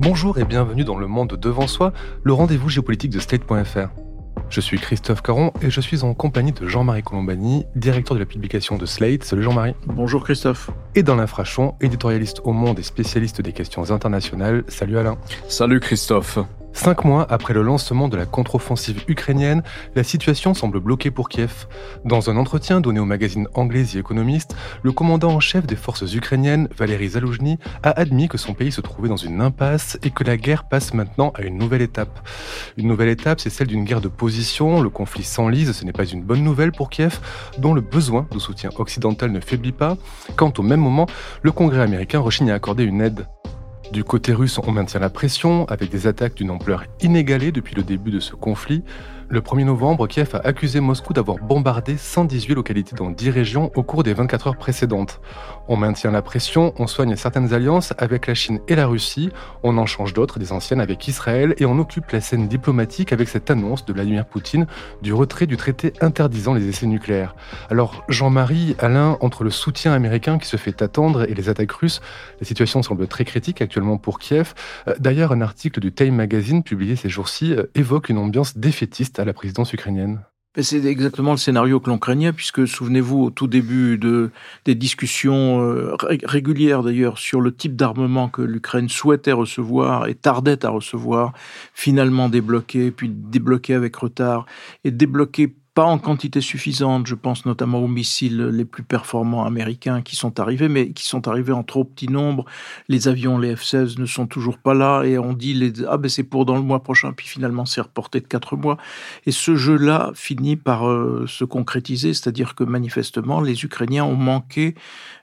Bonjour et bienvenue dans Le Monde Devant Soi, le rendez-vous géopolitique de Slate.fr. Je suis Christophe Caron et je suis en compagnie de Jean-Marie Colombani, directeur de la publication de Slate. Salut Jean-Marie. Bonjour Christophe. Et dans l'infrachon, éditorialiste au Monde et spécialiste des questions internationales. Salut Alain. Salut Christophe. Cinq mois après le lancement de la contre-offensive ukrainienne, la situation semble bloquée pour Kiev. Dans un entretien donné au magazine anglais The Economist, le commandant en chef des forces ukrainiennes, Valery Zaloujny, a admis que son pays se trouvait dans une impasse et que la guerre passe maintenant à une nouvelle étape. Une nouvelle étape, c'est celle d'une guerre de position. Le conflit s'enlise, ce n'est pas une bonne nouvelle pour Kiev, dont le besoin de soutien occidental ne faiblit pas, quand au même moment, le Congrès américain rechigne à accorder une aide. Du côté russe, on maintient la pression avec des attaques d'une ampleur inégalée depuis le début de ce conflit. Le 1er novembre, Kiev a accusé Moscou d'avoir bombardé 118 localités dans 10 régions au cours des 24 heures précédentes. On maintient la pression, on soigne certaines alliances avec la Chine et la Russie, on en change d'autres, des anciennes avec Israël, et on occupe la scène diplomatique avec cette annonce de Vladimir Poutine du retrait du traité interdisant les essais nucléaires. Alors, Jean-Marie, Alain, entre le soutien américain qui se fait attendre et les attaques russes, la situation semble très critique actuellement pour Kiev. Euh, d'ailleurs, un article du Time Magazine publié ces jours-ci euh, évoque une ambiance défaitiste à la présidence ukrainienne. C'est exactement le scénario que l'on craignait, puisque souvenez-vous, au tout début de, des discussions euh, régulières d'ailleurs sur le type d'armement que l'Ukraine souhaitait recevoir et tardait à recevoir, finalement débloqué, puis débloqué avec retard, et débloqué pas en quantité suffisante. Je pense notamment aux missiles les plus performants américains qui sont arrivés, mais qui sont arrivés en trop petit nombre. Les avions, les F-16 ne sont toujours pas là et on dit les, ah ben c'est pour dans le mois prochain, puis finalement c'est reporté de quatre mois. Et ce jeu-là finit par euh, se concrétiser, c'est-à-dire que manifestement les Ukrainiens ont manqué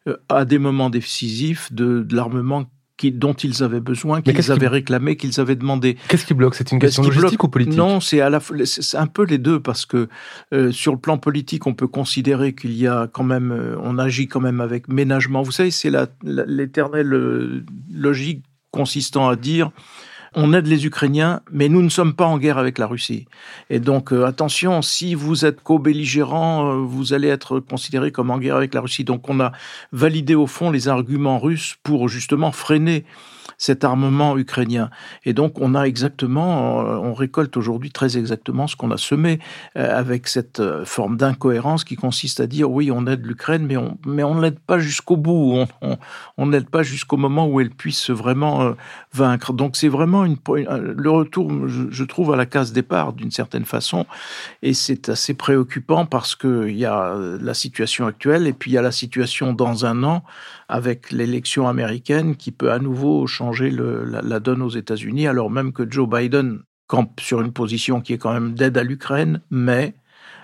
euh, à des moments décisifs de, de l'armement dont ils avaient besoin, qu'ils avaient réclamé, qu'ils avaient demandé. Qu'est-ce qui bloque? C'est une question logistique ou politique? Non, c'est à la c'est un peu les deux parce que euh, sur le plan politique, on peut considérer qu'il y a quand même, euh, on agit quand même avec ménagement. Vous savez, c'est l'éternelle euh, logique consistant à dire on aide les Ukrainiens, mais nous ne sommes pas en guerre avec la Russie. Et donc, euh, attention, si vous êtes co-belligérant, euh, vous allez être considéré comme en guerre avec la Russie. Donc, on a validé au fond les arguments russes pour justement freiner cet armement ukrainien. Et donc on a exactement, euh, on récolte aujourd'hui très exactement ce qu'on a semé euh, avec cette euh, forme d'incohérence qui consiste à dire oui, on aide l'Ukraine, mais on mais on l'aide pas jusqu'au bout, on n'aide pas jusqu'au moment où elle puisse vraiment vaincre. Donc c'est vraiment une, le retour, je, trouve, à la case départ d'une certaine façon, et c'est assez préoccupant parce que il y a la situation actuelle et puis il y a la situation dans un an avec l'élection américaine qui peut à nouveau changer la, donne aux États-Unis, alors même que Joe Biden campe sur une position qui est quand même d'aide à l'Ukraine, mais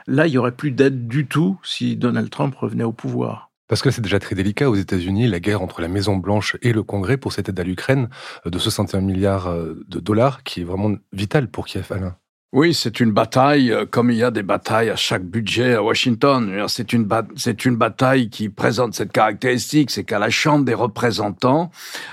là, il n'y aurait plus d'aide du tout si Donald Trump revenait au pouvoir. Parce que c'est déjà très délicat aux États-Unis, la guerre entre la Maison-Blanche et le Congrès pour cette aide à l'Ukraine de 61 milliards de dollars, qui est vraiment vitale pour Kiev, Alain. Oui, c'est une bataille, euh, comme il y a des batailles à chaque budget à Washington. C'est une, bataille qui présente cette caractéristique, c'est qu'à la Chambre des représentants,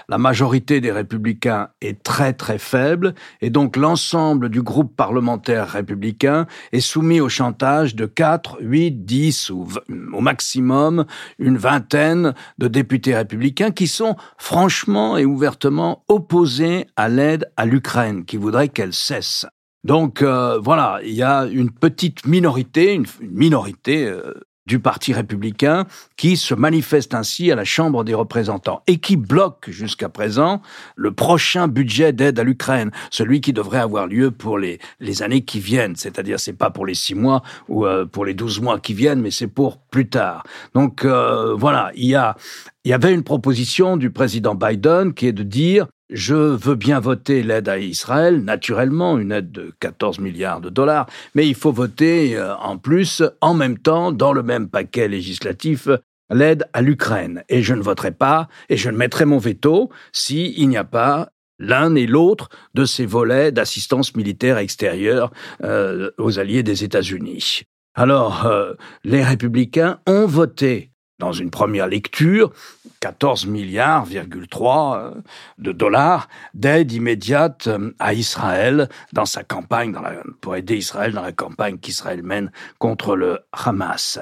la majorité des républicains est très très faible, et donc l'ensemble du groupe parlementaire républicain est soumis au chantage de 4, 8, 10 ou au maximum une vingtaine de députés républicains qui sont franchement et ouvertement opposés à l'aide à l'Ukraine, qui voudraient qu'elle cesse. Donc euh, voilà, il y a une petite minorité, une, minorité euh, du Parti républicain qui se manifeste ainsi à la Chambre des représentants et qui bloque jusqu'à présent le prochain budget d'aide à l'Ukraine, celui qui devrait avoir lieu pour les, les années qui viennent, c'est-à-dire c'est pas pour les six mois ou euh, pour les douze mois qui viennent, mais c'est pour plus tard. Donc voilà, il y a il y avait une proposition du président Biden qui est de dire je veux bien voter l'aide à Israël, naturellement, une aide de 14 milliards de dollars, mais il faut voter euh, en plus, en même temps, dans le même paquet législatif, l'aide à l'Ukraine. Et je ne voterai pas, et je ne mettrai mon veto s'il n'y a pas l'un et l'autre de ces volets d'assistance militaire extérieure euh, aux alliés des États-Unis. Alors, euh, les républicains ont voté dans une première lecture, 14 milliards, euh, de dollars d'aide immédiate euh, à Israël dans sa campagne, pour aider Israël dans la campagne qu'Israël mène contre le Hamas.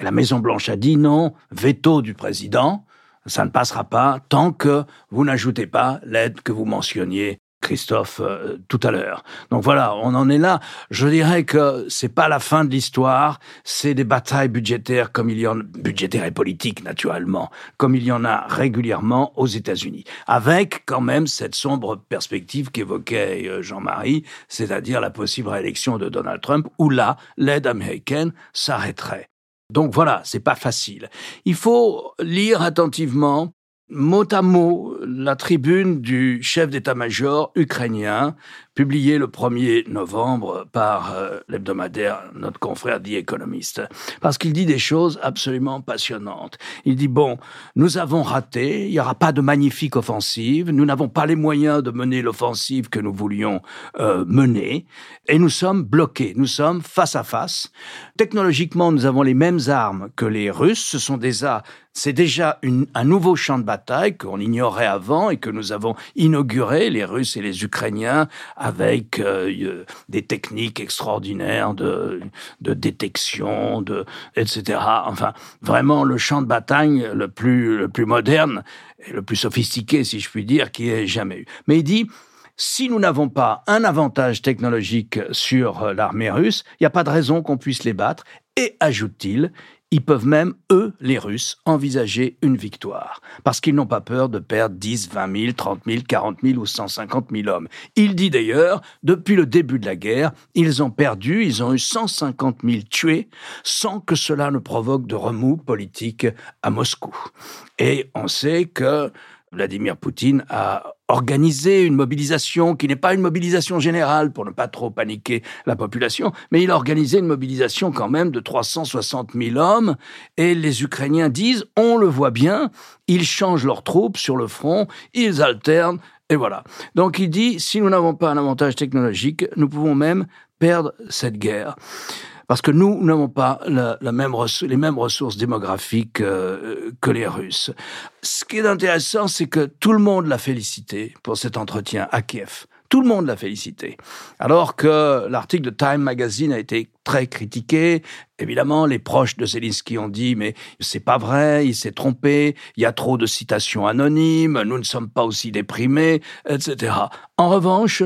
la Maison Blanche a dit non, veto du président, Ça ne passera pas tant que vous n'ajoutez pas l'aide que vous mentionniez Christophe euh, tout à l'heure. Donc voilà, on en est là. Je dirais que c'est pas la fin de l'histoire, c'est des batailles budgétaires comme il y en budgétaires et politiques naturellement, comme il y en a régulièrement aux États-Unis, avec quand même cette sombre perspective qu'évoquait euh, Jean-Marie, c'est-à-dire la possible réélection de Donald Trump où là, l'aide américaine s'arrêterait. Donc voilà, c'est pas facile. Il faut lire attentivement mot à mot la tribune du chef d'état-major ukrainien publié le 1er novembre par euh, l'hebdomadaire notre confrère The Economist, parce qu'il dit des choses absolument passionnantes. Il dit, bon, nous avons raté, il n'y aura pas de magnifique offensive, nous n'avons pas les moyens de mener l'offensive que nous voulions euh, mener, et nous sommes bloqués, nous sommes face à face. Technologiquement, nous avons les mêmes armes que les Russes, ce sont déjà c'est déjà un nouveau champ de bataille qu'on ignorait avant et que nous avons inauguré, les Russes et les Ukrainiens, avec euh, des techniques extraordinaires de, de détection, de, etc. Enfin, vraiment le champ de bataille le plus, le plus moderne et le plus sophistiqué, si je puis dire, qui ait jamais eu. Mais il dit, si nous n'avons pas un avantage technologique sur l'armée russe, il n'y a pas de raison qu'on puisse les battre. Et, ajoute-t-il, ils peuvent même, eux, les Russes, envisager une victoire, parce qu'ils n'ont pas peur de perdre 10, 20 000, 30 000, 40 000 ou 150 000 hommes. Il dit d'ailleurs, depuis le début de la guerre, ils ont perdu, ils ont eu 150 000 tués, sans que cela ne provoque de remous politiques à Moscou. Et on sait que Vladimir Poutine a organisé une mobilisation qui n'est pas une mobilisation générale pour ne pas trop paniquer la population, mais il a organisé une mobilisation quand même de 360 000 hommes et les Ukrainiens disent, on le voit bien, ils changent leurs troupes sur le front, ils alternent et voilà. Donc il dit, si nous n'avons pas un avantage technologique, nous pouvons même perdre cette guerre parce que nous n'avons pas les mêmes ressources démographiques euh, que les Russes. Ce qui est intéressant, c'est que tout le monde l'a félicité pour cet entretien à Kiev. Tout le monde l'a félicité. Alors que l'article de Time Magazine a été très critiqué. Évidemment, les proches de Zelensky ont dit, mais c'est pas vrai, il s'est trompé, il y a trop de citations anonymes, nous ne sommes pas aussi déprimés, etc. En revanche,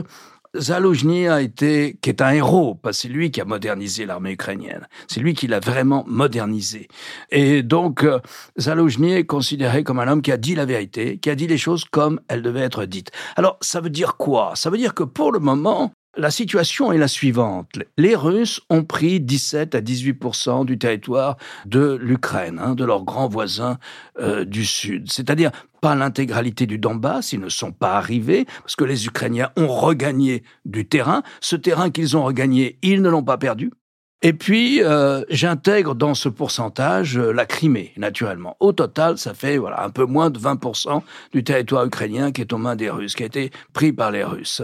Zaloujny a été, qui est un héros, que c'est lui qui a modernisé l'armée ukrainienne. C'est lui qui l'a vraiment modernisé. Et donc, euh, Zaloujny est considéré comme un homme qui a dit la vérité, qui a dit les choses comme elles devaient être dites. Alors, ça veut dire quoi? Ça veut dire que pour le moment, la situation est la suivante. Les Russes ont pris 17 à 18% du territoire de l'Ukraine, hein, de leurs grands voisins euh, du Sud. C'est-à-dire pas l'intégralité du Donbass, ils ne sont pas arrivés, parce que les Ukrainiens ont regagné du terrain. Ce terrain qu'ils ont regagné, ils ne l'ont pas perdu. Et puis, euh, j'intègre dans ce pourcentage euh, la Crimée, naturellement. Au total, ça fait voilà un peu moins de 20% du territoire ukrainien qui est aux mains des Russes, qui a été pris par les Russes.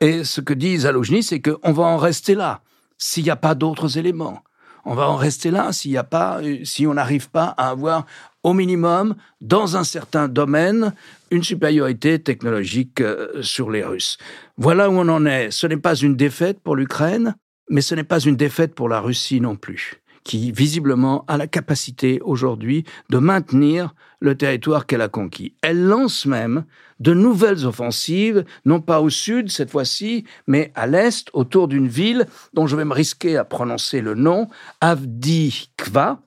Et ce que dit Zaloujny, c'est qu'on va en rester là, s'il n'y a pas d'autres éléments. On va en rester là s'il n'y a pas, euh, si on n'arrive pas à avoir au minimum, dans un certain domaine, une supériorité technologique sur les Russes. Voilà où on en est. Ce n'est pas une défaite pour l'Ukraine, mais ce n'est pas une défaite pour la Russie non plus, qui visiblement a la capacité aujourd'hui de maintenir le territoire qu'elle a conquis. Elle lance même de nouvelles offensives, non pas au sud cette fois-ci, mais à l'est, autour d'une ville dont je vais me risquer à prononcer le nom, Avdikva,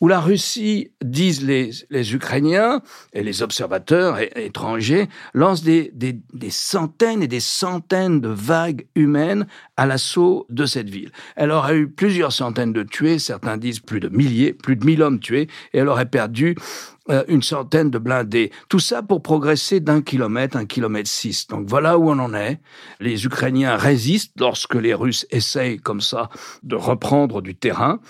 où la Russie, disent les, Ukrainiens et les observateurs étrangers, lance des, centaines et des centaines de vagues humaines à l'assaut de cette ville. Elle aurait eu plusieurs centaines de tués, certains disent plus de milliers, plus de mille hommes tués, et elle aurait perdu une centaine de blindés. Tout ça pour progresser d'un kilomètre, un kilomètre six. Donc voilà où on en est. Les Ukrainiens résistent lorsque les Russes essayent comme ça de reprendre du terrain,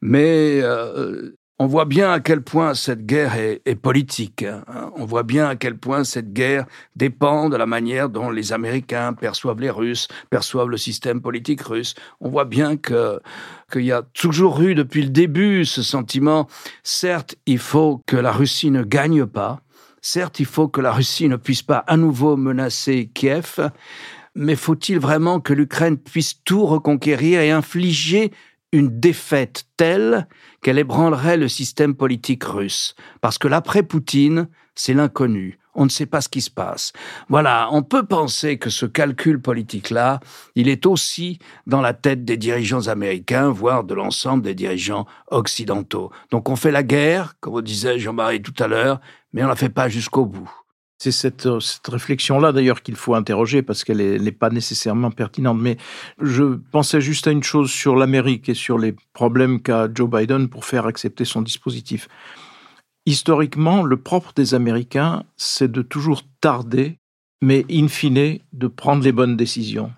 mais euh, on voit bien à quel point cette guerre est, politique. Hein. On voit bien à quel point cette guerre dépend de la manière dont les Américains perçoivent les Russes, perçoivent le système politique russe. On voit bien que qu'il y a toujours eu depuis le début ce sentiment. Certes, il faut que la Russie ne gagne pas. Certes, il faut que la Russie ne puisse pas à nouveau menacer Kiev. Mais faut-il vraiment que l'Ukraine puisse tout reconquérir et infliger une défaite telle qu'elle ébranlerait le système politique russe. Parce que l'après Poutine, c'est l'inconnu. On ne sait pas ce qui se passe. Voilà, on peut penser que ce calcul politique-là, il est aussi dans la tête des dirigeants américains, voire de l'ensemble des dirigeants occidentaux. Donc on fait la guerre, comme disait Jean-Marie tout à l'heure, mais on ne la fait pas jusqu'au bout. C'est cette, euh, cette réflexion-là d'ailleurs qu'il faut interroger parce qu'elle n'est pas nécessairement pertinente. Mais je pensais juste à une chose sur l'Amérique et sur les problèmes qu'a Joe Biden pour faire accepter son dispositif. Historiquement, le propre des Américains, c'est de toujours tarder, mais in fine, de prendre les bonnes décisions.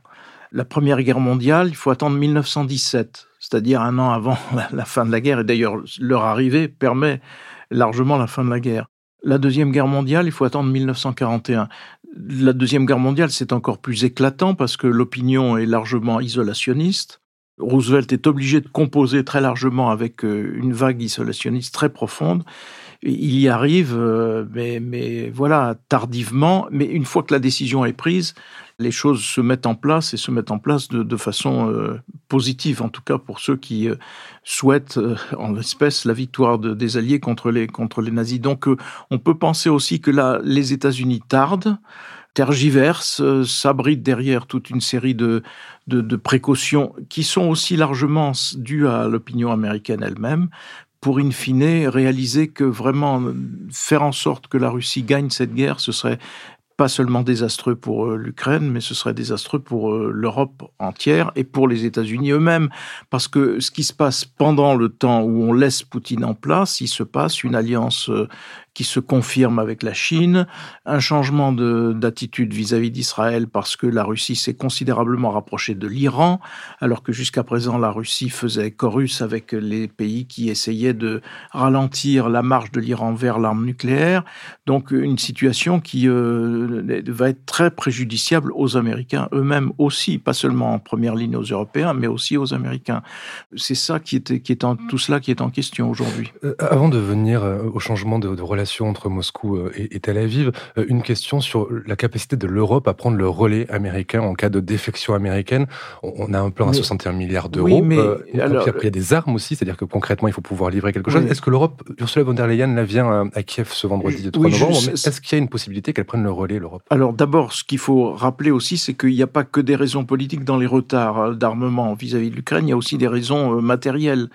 La Première Guerre mondiale, il faut attendre 1917, c'est-à-dire un an avant la fin de la guerre, et d'ailleurs leur arrivée permet largement la fin de la guerre. La Deuxième Guerre mondiale, il faut attendre 1941. La Deuxième Guerre mondiale, c'est encore plus éclatant parce que l'opinion est largement isolationniste. Roosevelt est obligé de composer très largement avec euh, une vague isolationniste très profonde il y arrive, euh, mais, voilà, tardivement. Mais une fois que la décision est prise, les choses se mettent en place et se mettent en place de, façon euh, positive, en tout cas pour ceux qui euh, souhaitent, en l'espèce, la victoire des Alliés contre les, nazis. Donc on peut penser aussi que là, les États-Unis tardent tergiversent, s'abritent derrière toute une série de, de, de, précautions qui sont aussi largement dues à l'opinion américaine elle-même, pour in fine réaliser que vraiment faire en sorte que la Russie gagne cette guerre, ce serait pas seulement désastreux pour euh, l'Ukraine, mais ce serait désastreux pour euh, l'Europe entière et pour les États-Unis eux-mêmes. Parce que ce qui se passe pendant le temps où on laisse Poutine en place, il se passe une alliance euh, qui se confirme avec la Chine, un changement d'attitude vis-à-vis d'Israël parce que la Russie s'est considérablement rapprochée de l'Iran, alors que jusqu'à présent la Russie faisait chorus avec les pays qui essayaient de ralentir la marche de l'Iran vers l'arme nucléaire. Donc une situation qui euh, va être très préjudiciable aux Américains eux-mêmes aussi, pas seulement en première ligne aux Européens, mais aussi aux Américains. C'est ça qui est, qui est en, tout cela qui est en question aujourd'hui. Euh, avant de venir euh, au changement de, de relations entre Moscou euh, et, Tel Aviv. Euh, une question sur la capacité de l'Europe à prendre le relais américain en cas de défection américaine. On a un plan à 61 milliards d'euros. Oui, mais euh, il y a des armes aussi, c'est-à-dire que concrètement, il faut pouvoir livrer quelque chose. Est-ce que l'Europe, Ursula von der Leyen, la vient à Kiev ce vendredi 3 novembre, est-ce qu'il y a une possibilité qu'elle prenne le relais, l'Europe? Alors d'abord, ce qu'il faut rappeler aussi, c'est qu'il n'y a pas que des raisons politiques dans les retards d'armement vis-à-vis de l'Ukraine, il y a aussi des raisons matérielles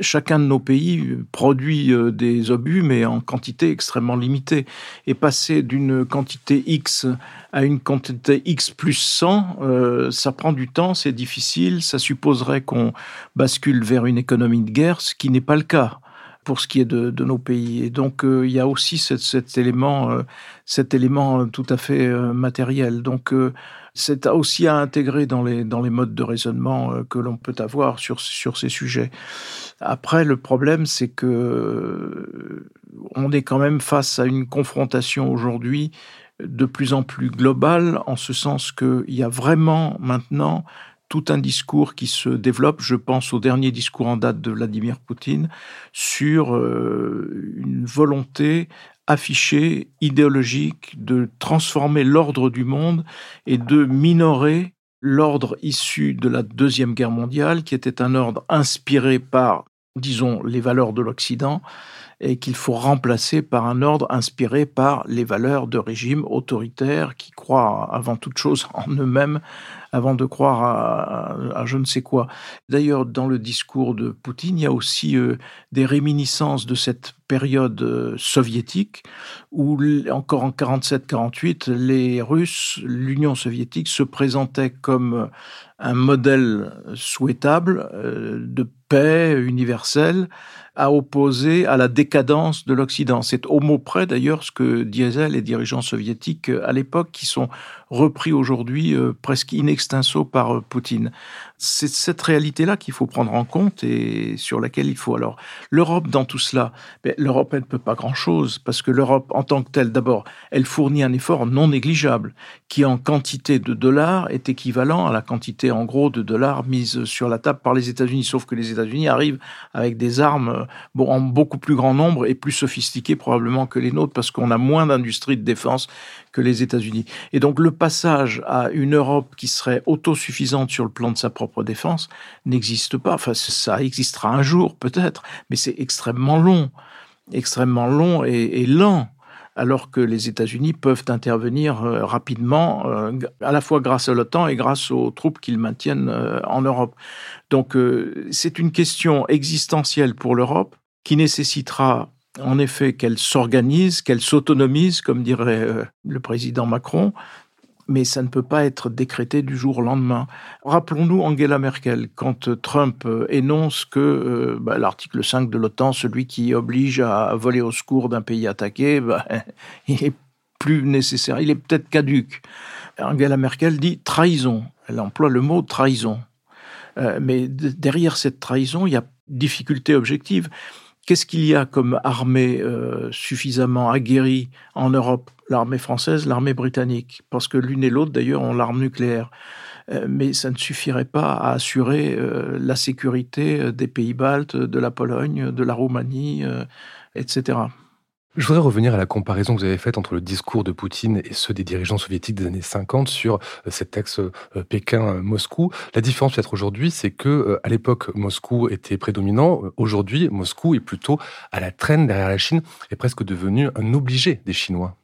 chacun de nos pays produit euh, des obus, mais en quantité extrêmement limitée. Et passer d'une quantité X à une quantité X plus 100, euh, ça prend du temps, c'est difficile, ça supposerait qu'on bascule vers une économie de guerre, ce qui n'est pas le cas pour ce qui est de, nos pays. Et donc, euh, il y a aussi cet, élément, cet élément tout à fait matériel. Donc, c'est aussi à intégrer dans les, modes de raisonnement que l'on peut avoir sur ces sujets. Après, le problème, c'est que euh, on est quand même face à une confrontation aujourd'hui de plus en plus globale, en ce sens qu'il y a vraiment maintenant tout un discours qui se développe, je pense au dernier discours en date de Vladimir Poutine, sur euh, une volonté affichée, idéologique, de transformer l'ordre du monde et de minorer l'ordre issu de la Deuxième Guerre mondiale, qui était un ordre inspiré par, disons, les valeurs de l'Occident, et qu'il faut remplacer par un ordre inspiré par les valeurs de régimes autoritaires qui croient avant toute chose en eux-mêmes avant de croire à, je ne sais quoi. D'ailleurs, dans le discours de Poutine, il y a aussi euh, des réminiscences de cette période euh, soviétique où, encore en 47-48, les Russes, l'Union soviétique se présentait comme un modèle souhaitable euh, de paix universelle à opposer à la décadence de l'Occident. C'est au mot près d'ailleurs ce que disaient les dirigeants soviétiques à l'époque, qui sont repris aujourd'hui euh, presque in extenso par euh, Poutine. C'est cette réalité-là qu'il faut prendre en compte et sur laquelle il faut alors l'Europe dans tout cela. Ben, L'Europe elle ne peut pas grand-chose parce que l'Europe en tant que telle, d'abord, elle fournit un effort non négligeable qui en quantité de dollars est équivalent à la quantité en gros de dollars mise sur la table par les États-Unis. Sauf que les États-Unis arrivent avec des armes bon, en beaucoup plus grand nombre et plus sophistiqués probablement que les nôtres, parce qu'on a moins d'industrie de défense que les États-Unis. Et donc le passage à une Europe qui serait autosuffisante sur le plan de sa propre défense n'existe pas. Enfin, ça existera un jour peut-être, mais c'est extrêmement long, extrêmement long et lent alors que les États-Unis peuvent intervenir euh, rapidement, euh, à la fois grâce à l'OTAN et grâce aux troupes qu'ils maintiennent euh, en Europe. Donc c'est une question existentielle pour l'Europe qui nécessitera en effet qu'elle s'organise, qu'elle s'autonomise, comme dirait le président Macron, mais ça ne peut pas être décrété du jour au lendemain. Rappelons-nous Angela Merkel, quand Trump euh, énonce que euh, bah, l'article 5 de l'OTAN, celui qui oblige à voler au secours d'un pays attaqué, bah, il est plus nécessaire, il est peut-être caduque. Angela Merkel dit trahison, elle emploie le mot trahison. Euh, mais derrière cette trahison, il y a difficulté objective. Qu'est-ce qu'il y a comme armée euh, suffisamment aguerrie en Europe? L'armée française, l'armée britannique, parce que l'une et l'autre d'ailleurs ont l'arme nucléaire. Euh, mais ça ne suffirait pas à assurer euh, la sécurité des pays baltes, de la Pologne, de la Roumanie, etc. Je voudrais revenir à la comparaison que vous avez faite entre le discours de Poutine et ceux des dirigeants soviétiques des années 50 sur euh, cet ex euh, Pékin-Moscou. La différence peut-être aujourd'hui, c'est que euh, à l'époque, Moscou était prédominant. Aujourd'hui, Moscou est plutôt à la traîne derrière la Chine et presque devenu un obligé des Chinois.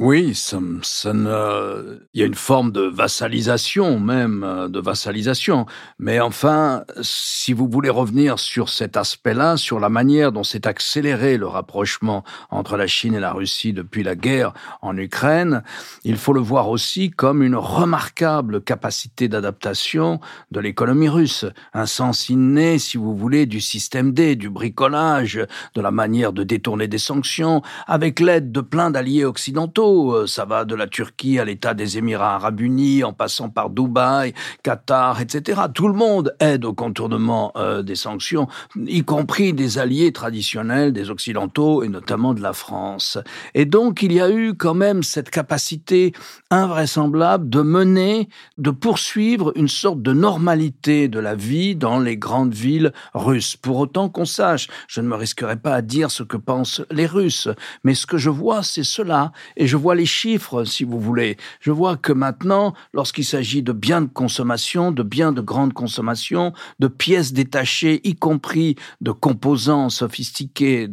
Oui, ça, ça ne... il y a une forme de vassalisation même, euh, de vassalisation. Mais enfin, si vous voulez revenir sur cet aspect-là, sur la manière dont s'est accéléré le rapprochement entre la Chine et la Russie depuis la guerre en Ukraine, il faut le voir aussi comme une remarquable capacité d'adaptation de l'économie russe, un sens inné, si vous voulez, du système D, du bricolage, de la manière de détourner des sanctions, avec l'aide de plein d'alliés occidentaux euh, ça va de la Turquie à l'État des Émirats arabes unis, en passant par Dubaï, Qatar, etc. Tout le monde aide au contournement euh, des sanctions, y compris des alliés traditionnels des Occidentaux et notamment de la France. Et donc il y a eu quand même cette capacité invraisemblable de mener, de poursuivre une sorte de normalité de la vie dans les grandes villes russes. Pour autant qu'on sache, je ne me risquerai pas à dire ce que pensent les Russes, mais ce que je vois, c'est cela, je vois les chiffres, si vous voulez. Je vois que maintenant, lorsqu'il s'agit de biens de consommation, de biens de grande consommation, de pièces détachées, y compris de composants sophistiqués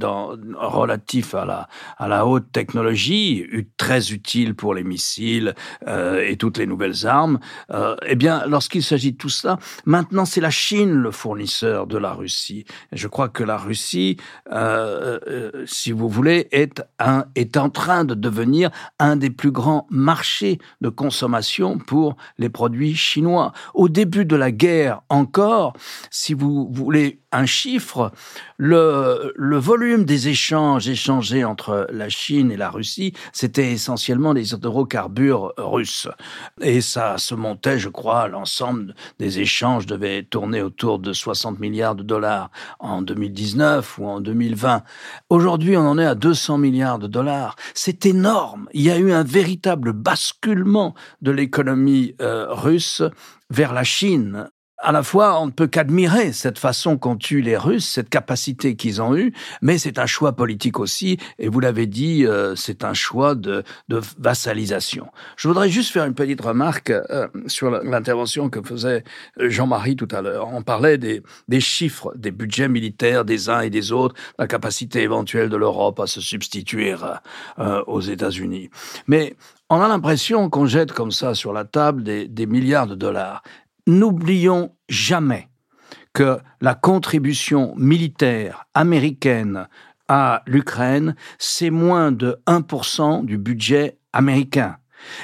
relatifs à la, haute technologie, très utiles pour les missiles euh, et toutes les nouvelles armes, euh, eh bien, lorsqu'il s'agit de tout cela, maintenant c'est la Chine le fournisseur de la Russie. je crois que la Russie, euh, si vous voulez, est en train de devenir un des plus grands marchés de consommation pour les produits chinois. Au début de la guerre encore, si vous voulez un chiffre, le, volume des échanges échangés entre la Chine et la Russie, c'était essentiellement des hydrocarbures russes. Et ça se montait, je crois, l'ensemble des échanges devait tourner autour de 60 milliards de dollars en 2019 ou en 2020. Aujourd'hui, on en est à 200 milliards de dollars. C'est énorme. Il y a eu un véritable basculement de l'économie euh, russe vers la Chine à la fois, on ne peut qu'admirer cette façon qu'ont eu les Russes, cette capacité qu'ils ont eue, mais c'est un choix politique aussi, et vous l'avez dit, euh, c'est un choix de, de, vassalisation. Je voudrais juste faire une petite remarque euh, sur l'intervention que faisait Jean-Marie tout à l'heure. On parlait des, des, chiffres, des budgets militaires des uns et des autres, la capacité éventuelle de l'Europe à se substituer euh, aux États-Unis. Mais on a l'impression qu'on jette comme ça sur la table des, des milliards de dollars. N'oublions jamais que la contribution militaire américaine à l'Ukraine, c'est moins de 1% du budget américain.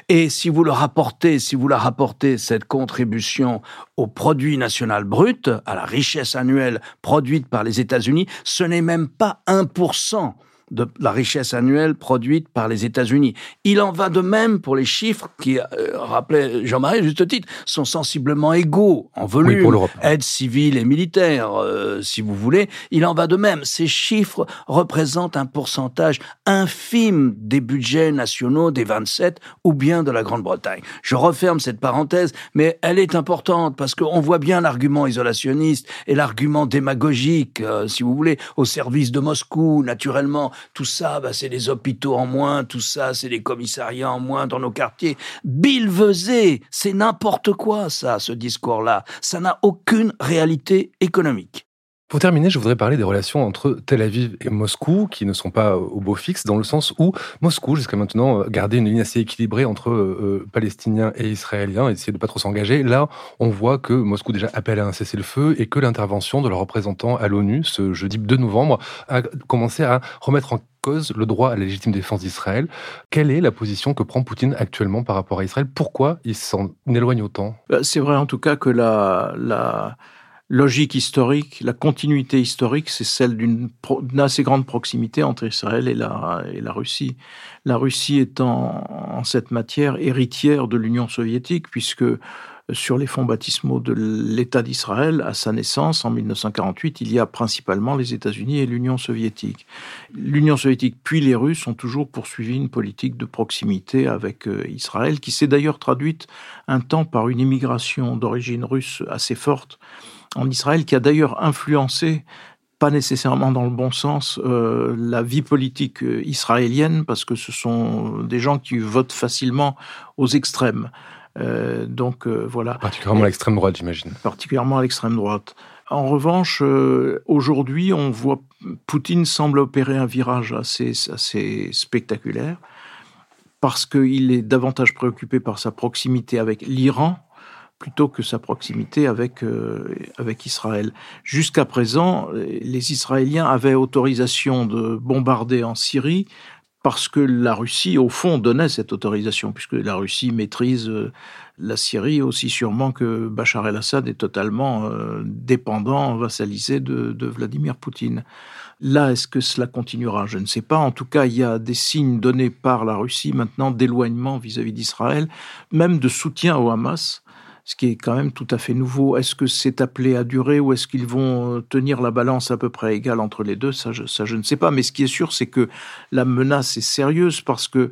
Et si vous le rapportez, si vous la rapportez cette contribution au produit national brut, à la richesse annuelle produite par les États-Unis, ce n'est même pas 1% de la richesse annuelle produite par les États-Unis. Il en va de même pour les chiffres qui, euh, rappelait Jean-Marie à juste titre, sont sensiblement égaux en volume, pour aide civile et militaire, euh, si vous voulez. Il en va de même. Ces chiffres représentent un pourcentage infime des budgets nationaux des 27 ou bien de la Grande-Bretagne. Je referme cette parenthèse, mais elle est importante parce qu'on voit bien l'argument isolationniste et l'argument démagogique, euh, si vous voulez, au service de Moscou, naturellement. Tout ça, bah, c'est des hôpitaux en moins, tout ça, c'est des commissariats en moins dans nos quartiers. Bilvesé, c'est n'importe quoi, ça, ce discours-là. Ça n'a aucune réalité économique. Pour terminer, je voudrais parler des relations entre Tel Aviv et Moscou, qui ne sont pas au beau fixe, dans le sens où Moscou, jusqu'à maintenant, gardait une ligne assez équilibrée entre euh, Palestiniens et Israéliens, essayait de pas trop s'engager. Là, on voit que Moscou déjà appelle à un cessez-le-feu et que l'intervention de leur représentant à l'ONU, ce jeudi 2 novembre, a commencé à remettre en cause le droit à la légitime défense d'Israël. Quelle est la position que prend Poutine actuellement par rapport à Israël? Pourquoi il s'en éloigne autant? Bah, C'est vrai en tout cas que la, la logique historique, la continuité historique, c'est celle d'une assez grande proximité entre Israël et la, et la Russie. La Russie étant en cette matière héritière de l'Union soviétique, puisque sur les fonds baptismaux de l'État d'Israël, à sa naissance en 1948, il y a principalement les États-Unis et l'Union soviétique. L'Union soviétique puis les Russes ont toujours poursuivi une politique de proximité avec euh, Israël, qui s'est d'ailleurs traduite un temps par une immigration d'origine russe assez forte en Israël, qui a d'ailleurs influencé pas nécessairement dans le bon sens euh, la vie politique euh, israélienne parce que ce sont des gens qui votent facilement aux extrêmes. Euh, donc voilà. Particulièrement à l'extrême droite, j'imagine. Particulièrement à l'extrême droite. En revanche, aujourd'hui, on voit Poutine semble opérer un virage assez, assez spectaculaire parce qu'il est davantage préoccupé par sa proximité avec l'Iran plutôt que sa proximité avec, euh, avec Israël. Jusqu'à présent, les Israéliens avaient autorisation de bombarder en Syrie parce que la Russie, au fond, donnait cette autorisation, puisque la Russie maîtrise euh, la Syrie aussi sûrement que Bachar el-Assad est totalement euh, dépendant, vassalisé de, de Vladimir Poutine. Là, est-ce que cela continuera? Je ne sais pas. En tout cas, il y a des signes donnés par la Russie maintenant d'éloignement vis-à-vis d'Israël, même de soutien au Hamas ce qui est quand même tout à fait nouveau. Est-ce que c'est appelé à durer ou est-ce qu'ils vont euh, tenir la balance à peu près égale entre les deux ça je, ça, je ne sais pas. Mais ce qui est sûr, c'est que la menace est sérieuse parce que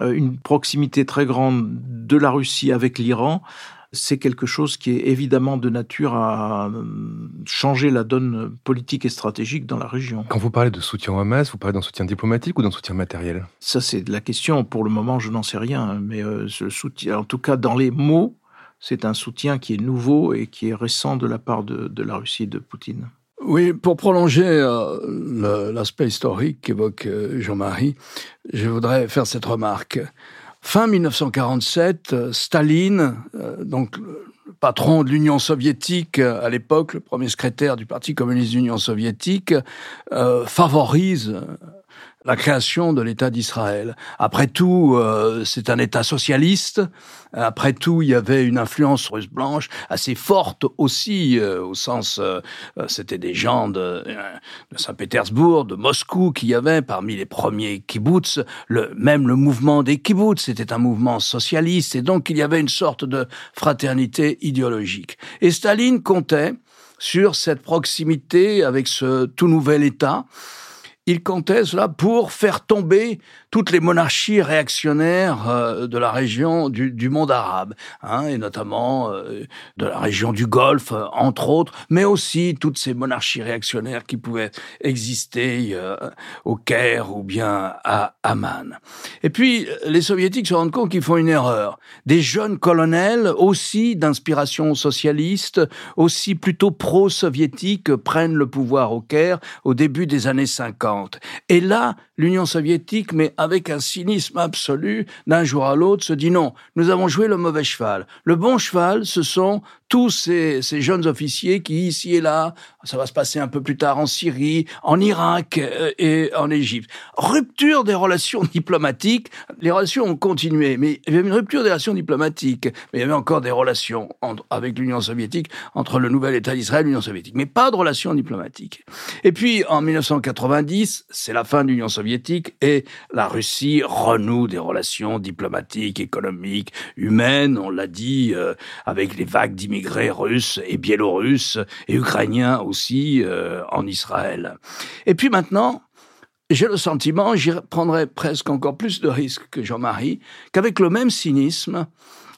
euh, une proximité très grande de la Russie avec l'Iran, c'est quelque chose qui est évidemment de nature à euh, changer la donne politique et stratégique dans la région. Quand vous parlez de soutien au Hamas, vous parlez d'un soutien diplomatique ou d'un soutien matériel? Ça, c'est la question. Pour le moment, je n'en sais rien. Mais ce soutien, en tout cas, dans les mots, c'est un soutien qui est nouveau et qui est récent de la part de, la Russie de Poutine. Oui, pour prolonger euh, l'aspect historique qu'évoque euh, Jean-Marie, je voudrais faire cette remarque. Fin 1947, euh, Staline, donc le patron de l'Union soviétique à l'époque, le premier secrétaire du Parti communiste de l'Union soviétique, favorise la création de l'État d'Israël. Après tout, euh, c'est un État socialiste. Après tout, il y avait une influence russe blanche assez forte aussi, euh, au sens, euh, c'était des gens de, de Saint-Pétersbourg, de Moscou qui y avait parmi les premiers kibbutz. Le, même le mouvement des kibbutz, c'était un mouvement socialiste, et donc il y avait une sorte de fraternité idéologique. Et Staline comptait sur cette proximité avec ce tout nouvel État il comptait cela pour faire tomber toutes les monarchies réactionnaires euh, de la région du, monde arabe, hein, et notamment euh, de la région du Golfe, euh, entre autres, mais aussi toutes ces monarchies réactionnaires qui pouvaient exister au Caire ou bien à Amman. Et puis, les soviétiques se rendent compte qu'ils font une erreur. Des jeunes colonels, aussi d'inspiration socialiste, aussi plutôt pro-soviétiques, prennent le pouvoir au Caire au début des années 50. Et là, l'Union soviétique met avec un cynisme absolu, d'un jour à l'autre, se dit non, nous avons joué le mauvais cheval. Le bon cheval, ce sont tous ces, jeunes officiers qui, ici et là, ça va se passer un peu plus tard en Syrie, en Irak euh, et en Égypte. Rupture des relations diplomatiques. Les relations ont continué, mais il y avait une rupture des relations diplomatiques. Mais il y avait encore des relations entre, avec l'Union soviétique, entre le nouvel État d'Israël et l'Union soviétique. Mais pas de relations diplomatiques. Et puis, en 1990, c'est la fin de l'Union soviétique et la Russie renoue des relations diplomatiques, économiques, humaines, on l'a dit, euh, avec les vagues d'immigrés russes et biélorusses et ukrainiens aussi euh, en Israël. Et puis maintenant, j'ai le sentiment, j'y prendrais presque encore plus de risques que Jean-Marie, qu'avec le même cynisme,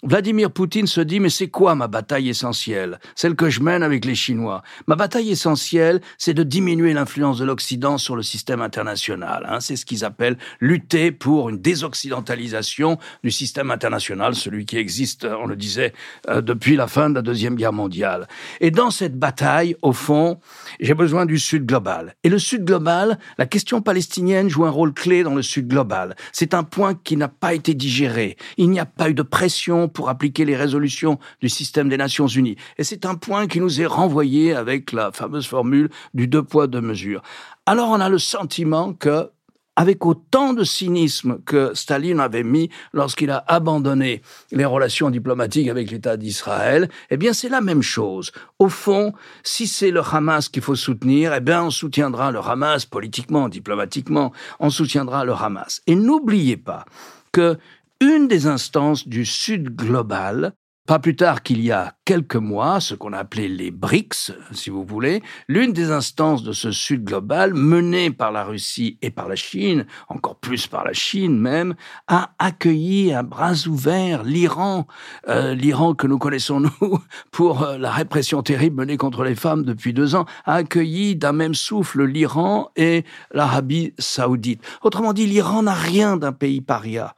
Vladimir Poutine se dit mais c'est quoi ma bataille essentielle? Celle que je mène avec les Chinois. Ma bataille essentielle, c'est de diminuer l'influence de l'Occident sur le système international. Hein. C'est ce qu'ils appellent lutter pour une désoccidentalisation du système international, celui qui existe, on le disait, euh, depuis la fin de la Deuxième Guerre mondiale. Et dans cette bataille, au fond, j'ai besoin du Sud global. Et le Sud global, la question palestinienne joue un rôle clé dans le Sud global. C'est un point qui n'a pas été digéré. Il n'y a pas eu de pression pour appliquer les résolutions du système des Nations Unies. Et c'est un point qui nous est renvoyé avec la fameuse formule du deux poids, deux mesures. Alors on a le sentiment que avec autant de cynisme que Staline avait mis lorsqu'il a abandonné les relations diplomatiques avec l'État d'Israël, eh bien c'est la même chose. Au fond, si c'est le Hamas qu'il faut soutenir, eh bien on soutiendra le Hamas politiquement, diplomatiquement, on soutiendra le Hamas. Et n'oubliez pas que une des instances du Sud global, pas plus tard qu'il y a quelques mois, ce qu'on a appelé les BRICS, si vous voulez, l'une des instances de ce Sud global, menée par la Russie et par la Chine, encore plus par la Chine même, a accueilli à bras ouverts l'Iran, euh, l'Iran que nous connaissons nous pour euh, la répression terrible menée contre les femmes depuis deux ans, a accueilli d'un même souffle l'Iran et l'Arabie saoudite. Autrement dit, l'Iran n'a rien d'un pays paria.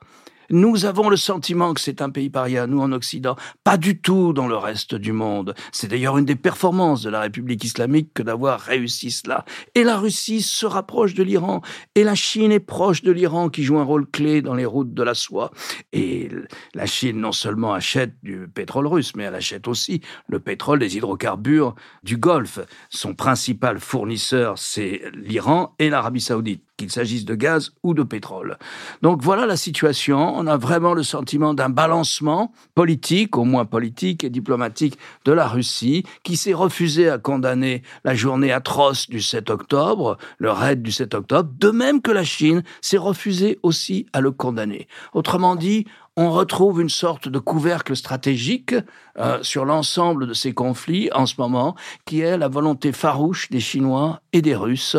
Nous avons le sentiment que c'est un pays paria, nous en Occident, pas du tout dans le reste du monde. C'est d'ailleurs une des performances de la République islamique que d'avoir réussi cela. Et la Russie se rapproche de l'Iran, et la Chine est proche de l'Iran qui joue un rôle clé dans les routes de la soie. Et la Chine non seulement achète du pétrole russe, mais elle achète aussi le pétrole des hydrocarbures du Golfe. Son principal fournisseur, c'est l'Iran et l'Arabie saoudite qu'il s'agisse de gaz ou de pétrole. Donc voilà la situation. On a vraiment le sentiment d'un balancement politique, au moins politique et diplomatique, de la Russie, qui s'est refusé à condamner la journée atroce du 7 octobre, le raid du 7 octobre, de même que la Chine s'est refusée aussi à le condamner. Autrement dit, on retrouve une sorte de couvercle stratégique euh, sur l'ensemble de ces conflits en ce moment, qui est la volonté farouche des Chinois et des Russes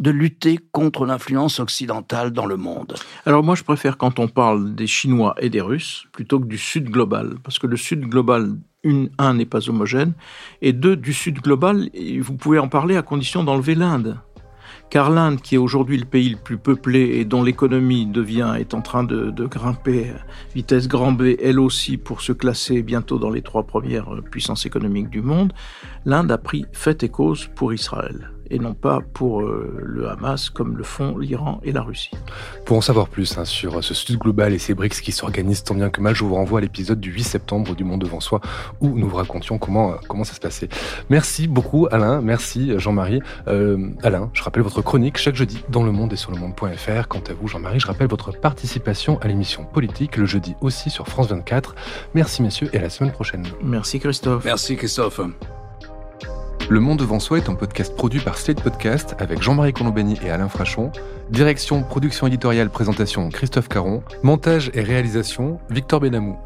de lutter contre l'influence occidentale dans le monde. Alors moi, je préfère quand on parle des Chinois et des Russes plutôt que du Sud global, parce que le Sud global une, un, n'est pas homogène, et deux, du Sud global, vous pouvez en parler à condition d'enlever l'Inde car l'Inde, qui est aujourd'hui le pays le plus peuplé et dont l'économie devient est en train de, de, grimper vitesse grand B, elle aussi pour se classer bientôt dans les trois premières puissances économiques du monde, l'Inde a pris fait et cause pour Israël et non pas pour euh, le Hamas comme le font l'Iran et la Russie. Pour en savoir plus hein, sur ce Sud global et ces BRICS qui s'organisent tant bien que mal, je vous renvoie à l'épisode du 8 septembre du Monde devant soi où nous vous racontions comment, euh, comment ça se passait. Merci beaucoup Alain, merci Jean-Marie. Euh, Alain, je rappelle votre chronique chaque jeudi dans le monde et sur le monde.fr. Quant à vous Jean-Marie, je rappelle votre participation à l'émission politique le jeudi aussi sur France 24. Merci messieurs et à la semaine prochaine. Merci Christophe. Merci Christophe. Le Monde devant soi est un podcast produit par Slate Podcast avec Jean-Marie Colombani et Alain Frachon. Direction, production éditoriale, présentation Christophe Caron. Montage et réalisation Victor Benamou.